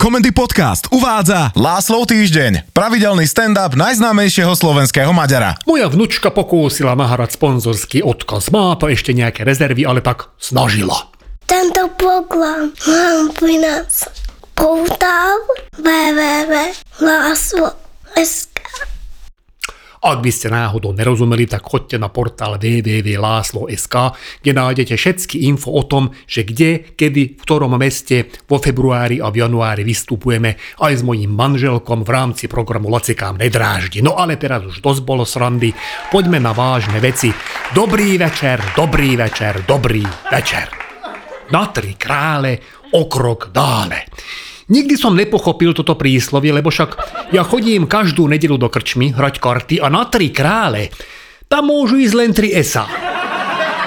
Komendy Podcast uvádza Láslov týždeň, pravidelný stand-up najznámejšieho slovenského Maďara. Moja vnučka pokúsila nahrať sponzorský odkaz. Má to ešte nejaké rezervy, ale tak snažila. Tento program vám prináša portál www.láslo.sk Ak by ste náhodou nerozumeli, tak choďte na portál www.láslo.sk, kde nájdete všetky info o tom, že kde, kedy, v ktorom meste vo februári a v januári vystupujeme aj s mojím manželkom v rámci programu Lacikám nedráždi. No ale teraz už dosť bolo srandy, poďme na vážne veci. Dobrý večer, dobrý večer, dobrý večer. Na tri krále, o krok dále. Nikdy som nepochopil toto príslovie, lebo však ja chodím každú nedelu do krčmy hrať karty a na tri krále tam môžu ísť len tri esa.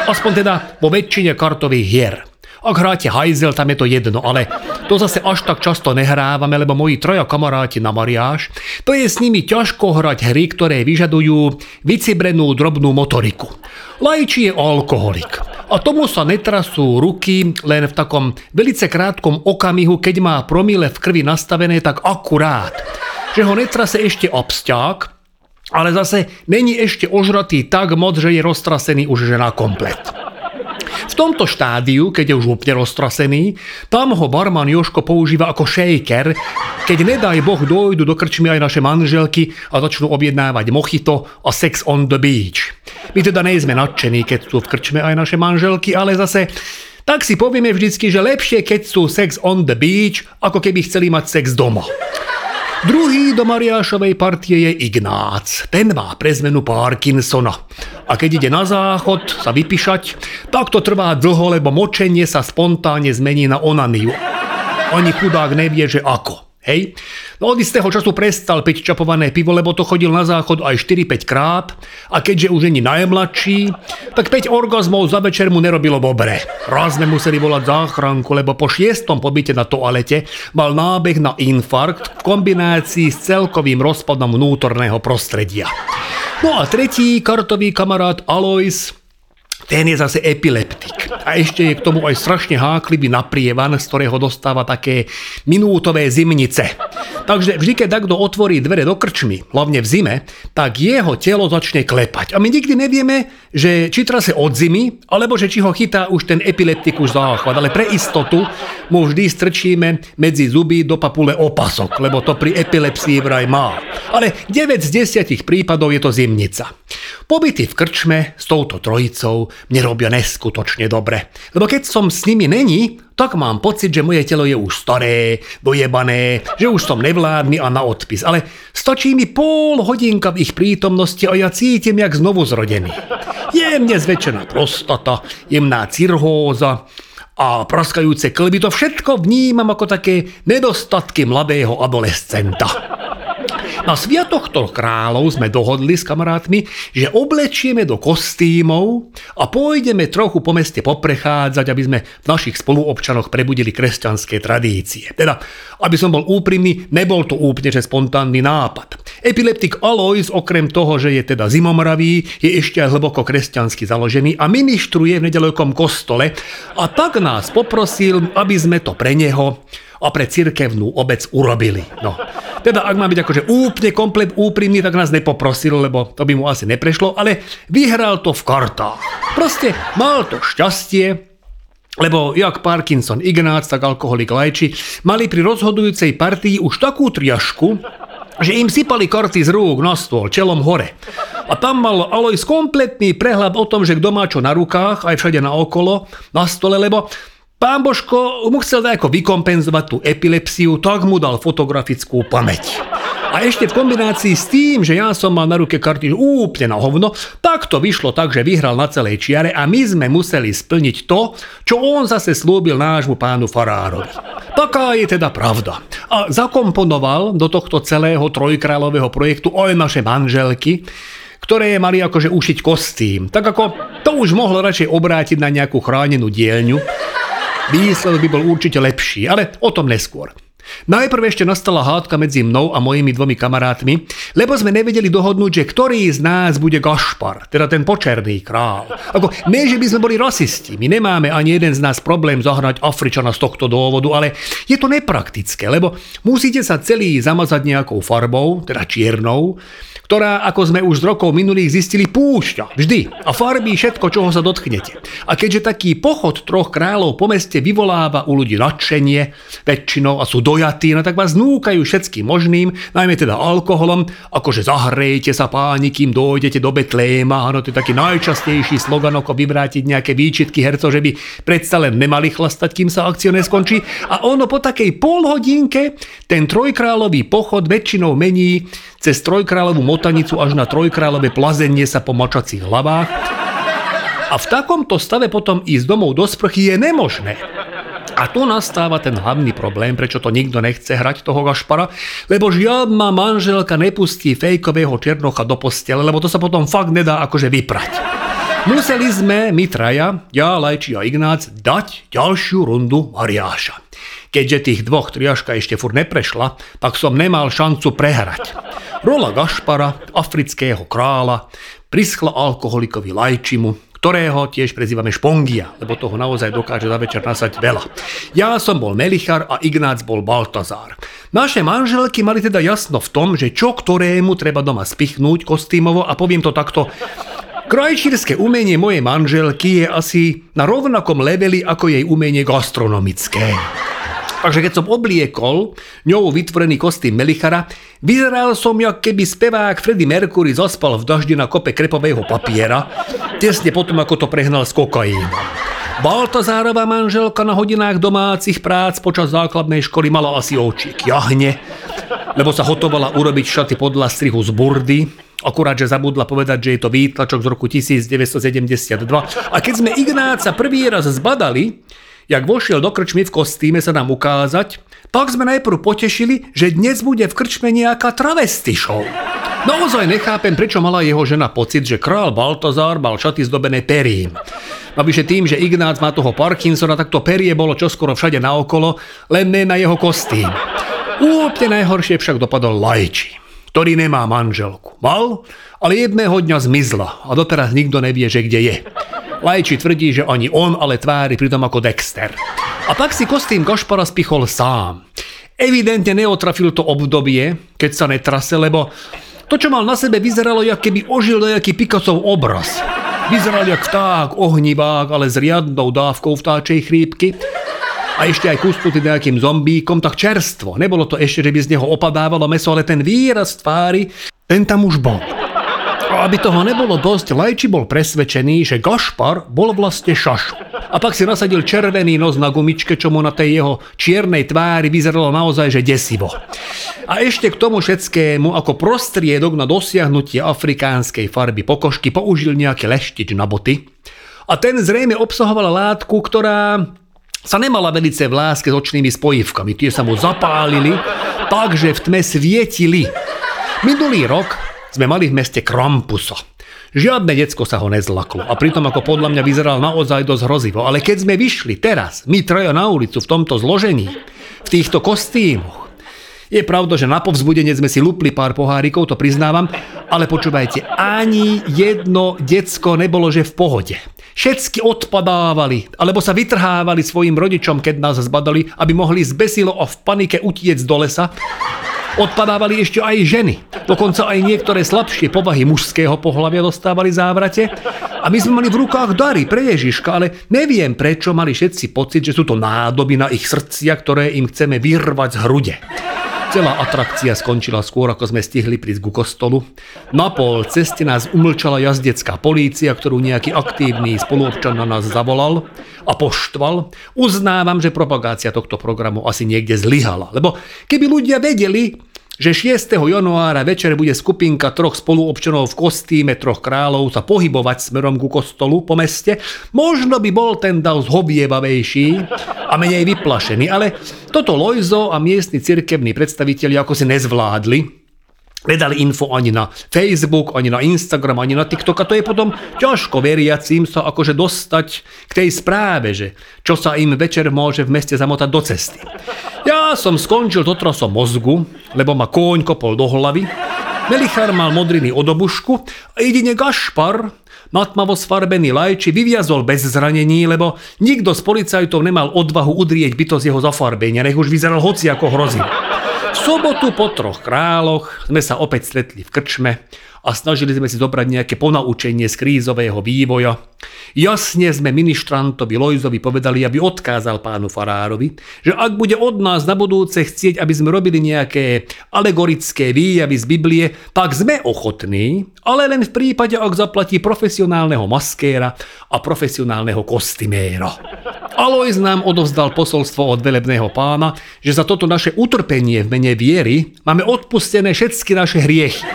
Aspoň teda vo väčšine kartových hier. Ak hráte hajzel, tam je to jedno, ale to zase až tak často nehrávame, lebo moji troja kamaráti na mariáž, to je s nimi ťažko hrať hry, ktoré vyžadujú vycibrenú drobnú motoriku. Lajči je alkoholik. A tomu sa netrasú ruky len v takom velice krátkom okamihu, keď má promile v krvi nastavené tak akurát, že ho netrase ešte obsťák, ale zase není ešte ožratý tak moc, že je roztrasený už že na komplet. V tomto štádiu, keď je už úplne roztrasený, tam ho barman Joško používa ako shaker, keď nedaj boh dojdu do krčmy aj naše manželky a začnú objednávať mochito a sex on the beach. My teda nejsme nadšení, keď sú v krčme aj naše manželky, ale zase tak si povieme vždycky, že lepšie, keď sú sex on the beach, ako keby chceli mať sex doma. Druhý do Mariášovej partie je Ignác. Ten má pre zmenu Parkinsona. A keď ide na záchod sa vypíšať, tak to trvá dlho, lebo močenie sa spontánne zmení na onaniu. Ani chudák nevie, že ako. Hej? No od istého času prestal piť čapované pivo, lebo to chodil na záchod aj 4-5 krát a keďže už není najmladší, tak 5 orgazmov za večer mu nerobilo dobre. Raz sme museli volať záchranku, lebo po šiestom pobyte na toalete mal nábeh na infarkt v kombinácii s celkovým rozpadom vnútorného prostredia. No a tretí kartový kamarát Alois, ten je zase epileptik. A ešte je k tomu aj strašne háklivý naprievan, z ktorého dostáva také minútové zimnice. Takže vždy, keď takto otvorí dvere do krčmy, hlavne v zime, tak jeho telo začne klepať. A my nikdy nevieme, že či trase od zimy, alebo že či ho chytá už ten epileptikus záchvat. Ale pre istotu mu vždy strčíme medzi zuby do papule opasok, lebo to pri epilepsii vraj má. Ale 9 z 10 prípadov je to zimnica. Pobyty v krčme s touto trojicou mne robia neskutočne dobre. Lebo keď som s nimi není, tak mám pocit, že moje telo je už staré, dojebané, že už som nevládny a na odpis. Ale stačí mi pol hodinka v ich prítomnosti a ja cítim jak znovu zrodený. Jemne zväčšená prostata, jemná cirhóza, a praskajúce klby, to všetko vnímam ako také nedostatky mladého adolescenta. Na sviatoch troch kráľov sme dohodli s kamarátmi, že oblečieme do kostýmov a pôjdeme trochu po meste poprechádzať, aby sme v našich spoluobčanoch prebudili kresťanské tradície. Teda, aby som bol úprimný, nebol to úplne že spontánny nápad. Epileptik Alois, okrem toho, že je teda zimomravý, je ešte aj hlboko kresťansky založený a ministruje v nedalekom kostole a tak nás poprosil, aby sme to pre neho a pre cirkevnú obec urobili. No. Teda ak má byť akože úplne komplet úprimný, tak nás nepoprosil, lebo to by mu asi neprešlo, ale vyhral to v kartách. Proste mal to šťastie, lebo jak Parkinson Ignác, tak alkoholik Lajči mali pri rozhodujúcej partii už takú triašku, že im sypali karty z rúk na stôl, čelom hore. A tam mal Alois kompletný prehľad o tom, že kto má čo na rukách, aj všade na okolo, na stole, lebo Pán Božko mu chcel nejako vykompenzovať tú epilepsiu, tak mu dal fotografickú pamäť. A ešte v kombinácii s tým, že ja som mal na ruke karty úplne na hovno, tak to vyšlo tak, že vyhral na celej čiare a my sme museli splniť to, čo on zase slúbil nášmu pánu Farárovi. Taká je teda pravda. A zakomponoval do tohto celého trojkráľového projektu aj naše manželky, ktoré mali akože ušiť kostým. Tak ako to už mohlo radšej obrátiť na nejakú chránenú dielňu, Výsledok by bol určite lepší, ale o tom neskôr. Najprv ešte nastala hádka medzi mnou a mojimi dvomi kamarátmi, lebo sme nevedeli dohodnúť, že ktorý z nás bude Gašpar, teda ten počerný král. Ako, nie, že by sme boli rasisti, my nemáme ani jeden z nás problém zahrať Afričana z tohto dôvodu, ale je to nepraktické, lebo musíte sa celý zamazať nejakou farbou, teda čiernou, ktorá, ako sme už z rokov minulých zistili, púšťa. Vždy. A farbí všetko, čoho sa dotknete. A keďže taký pochod troch kráľov po meste vyvoláva u ľudí nadšenie, väčšinou a sú dojatí, no tak vás núkajú všetkým možným, najmä teda alkoholom, akože zahrejte sa páni, kým dojdete do Betléma, áno, to je taký najčastejší slogan, ako vyvrátiť nejaké výčitky hercov, že by predsa len nemali chlastať, kým sa akcia neskončí. A ono po takej polhodinke ten trojkráľový pochod väčšinou mení cez trojkráľovú motanicu až na trojkráľové plazenie sa po močacích hlavách. A v takomto stave potom ísť domov do sprchy je nemožné. A tu nastáva ten hlavný problém, prečo to nikto nechce hrať toho Gašpara, lebo žiadna manželka nepustí fejkového černocha do postele, lebo to sa potom fakt nedá akože vyprať. Museli sme, my traja, ja, Lajči a Ignác, dať ďalšiu rundu Mariáša. Keďže tých dvoch triaška ešte fur neprešla, tak som nemal šancu prehrať. Rola Gašpara, afrického kráľa, prischla alkoholikovi Lajčimu, ktorého tiež prezývame Špongia, lebo toho naozaj dokáže za večer nasať veľa. Ja som bol Melichar a Ignác bol Baltazár. Naše manželky mali teda jasno v tom, že čo ktorému treba doma spichnúť kostýmovo a poviem to takto, Krajčírske umenie mojej manželky je asi na rovnakom leveli ako jej umenie gastronomické. Takže keď som obliekol ňou vytvorený kostým Melichara, vyzeral som, jak keby spevák Freddie Mercury zaspal v daždi na kope krepového papiera, tesne potom, ako to prehnal s kokaínom. Baltazárova manželka na hodinách domácich prác počas základnej školy mala asi očík jahne, lebo sa hotovala urobiť šaty podľa strihu z burdy, Akurát, že zabudla povedať, že je to výtlačok z roku 1972. A keď sme Ignáca prvý raz zbadali, Jak vošiel do krčmy v kostýme sa nám ukázať, pak sme najprv potešili, že dnes bude v krčme nejaká travesty show. Naozaj nechápem, prečo mala jeho žena pocit, že král Baltazár mal šaty zdobené perím. Navyše tým, že Ignác má toho Parkinsona, tak to perie bolo čoskoro všade naokolo, len ne na jeho kostým. Úplne najhoršie však dopadol Lajči, ktorý nemá manželku. Mal, ale jedného dňa zmizla a doteraz nikto nevie, že kde je. Lajči tvrdí, že ani on, ale tvári pritom ako Dexter. A pak si kostým Gašpara spichol sám. Evidentne neotrafil to obdobie, keď sa netrase, lebo to, čo mal na sebe, vyzeralo, jak keby ožil nejaký Picassov obraz. Vyzeral jak vták, ohnivák, ale s riadnou dávkou vtáčej chrípky. A ešte aj kusputý nejakým zombíkom, tak čerstvo. Nebolo to ešte, že by z neho opadávalo meso, ale ten výraz tvári, ten tam už bol. A aby toho nebolo dosť, Lajči bol presvedčený, že Gašpar bol vlastne šašu. A pak si nasadil červený nos na gumičke, čo mu na tej jeho čiernej tvári vyzeralo naozaj, že desivo. A ešte k tomu všetkému, ako prostriedok na dosiahnutie afrikánskej farby pokožky, použil nejaký leštič na boty. A ten zrejme obsahoval látku, ktorá sa nemala velice v láske s očnými spojivkami. Tie sa mu zapálili, takže v tme svietili. Minulý rok sme mali v meste Krampusa. Žiadne decko sa ho nezlaklo a pritom ako podľa mňa vyzeral naozaj dosť hrozivo. Ale keď sme vyšli teraz, my traja na ulicu v tomto zložení, v týchto kostýmoch, je pravda, že na povzbudenie sme si lupli pár pohárikov, to priznávam, ale počúvajte, ani jedno decko nebolo, že v pohode. Všetky odpadávali, alebo sa vytrhávali svojim rodičom, keď nás zbadali, aby mohli zbesilo a v panike utiec do lesa Odpadávali ešte aj ženy. Dokonca aj niektoré slabšie povahy mužského pohľavia dostávali závrate. A my sme mali v rukách dary pre Ježiška, ale neviem prečo mali všetci pocit, že sú to nádoby na ich srdcia, ktoré im chceme vyrvať z hrude. Celá atrakcia skončila skôr, ako sme stihli prísť ku kostolu. Na pol ceste nás umlčala jazdecká polícia, ktorú nejaký aktívny spoluobčan na nás zavolal a poštval. Uznávam, že propagácia tohto programu asi niekde zlyhala, lebo keby ľudia vedeli, že 6. januára večer bude skupinka troch spoluobčanov v kostýme troch kráľov sa pohybovať smerom ku kostolu po meste, možno by bol ten dav zhovievavejší a menej vyplašený, ale toto Lojzo a miestni cirkevní predstaviteľi ako si nezvládli nedali info ani na Facebook, ani na Instagram, ani na TikTok a to je potom ťažko veriacím sa akože dostať k tej správe, že čo sa im večer môže v meste zamotať do cesty. Ja som skončil dotrosom mozgu, lebo ma kôň kopol do hlavy, Melichar mal modriny od obušku a jedine Gašpar, matmavo sfarbený lajči, vyviazol bez zranení, lebo nikto z policajtov nemal odvahu udrieť bytosť jeho zafarbenia, nech už vyzeral hoci ako hrozí. V sobotu po troch králoch sme sa opäť stretli v krčme a snažili sme si zobrať nejaké ponaučenie z krízového vývoja. Jasne sme ministrantovi Lojzovi povedali, aby odkázal pánu Farárovi, že ak bude od nás na budúce chcieť, aby sme robili nejaké alegorické výjavy z Biblie, tak sme ochotní, ale len v prípade, ak zaplatí profesionálneho maskéra a profesionálneho kostyméra. Alois nám odovzdal posolstvo od velebného pána, že za toto naše utrpenie v mene viery máme odpustené všetky naše hriechy.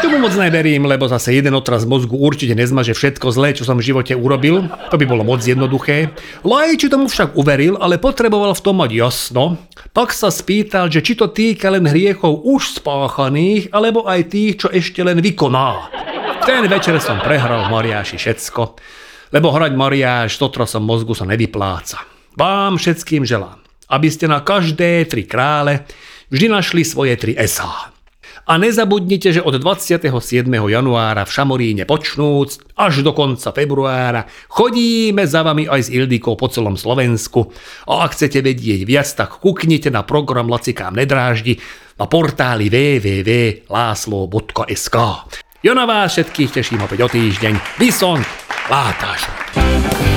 Tomu moc neverím, lebo zase jeden otraz mozgu určite nezmaže všetko zlé, čo som v živote urobil. To by bolo moc jednoduché. Lajči tomu však uveril, ale potreboval v tom mať jasno. Pak sa spýtal, že či to týka len hriechov už spáchaných, alebo aj tých, čo ešte len vykoná. Ten večer som prehral v Mariáši všetko, lebo hrať Mariáš s otrasom mozgu sa nevypláca. Vám všetkým želám, aby ste na každé tri krále vždy našli svoje tri esá. A nezabudnite, že od 27. januára v Šamoríne počnúc až do konca februára chodíme za vami aj s Ildikou po celom Slovensku. A ak chcete vedieť viac, tak kuknite na program Lacikám nedráždi na portáli www.láslo.sk. Ja na vás všetkých teším opäť o týždeň. Vysont, Ah, tá.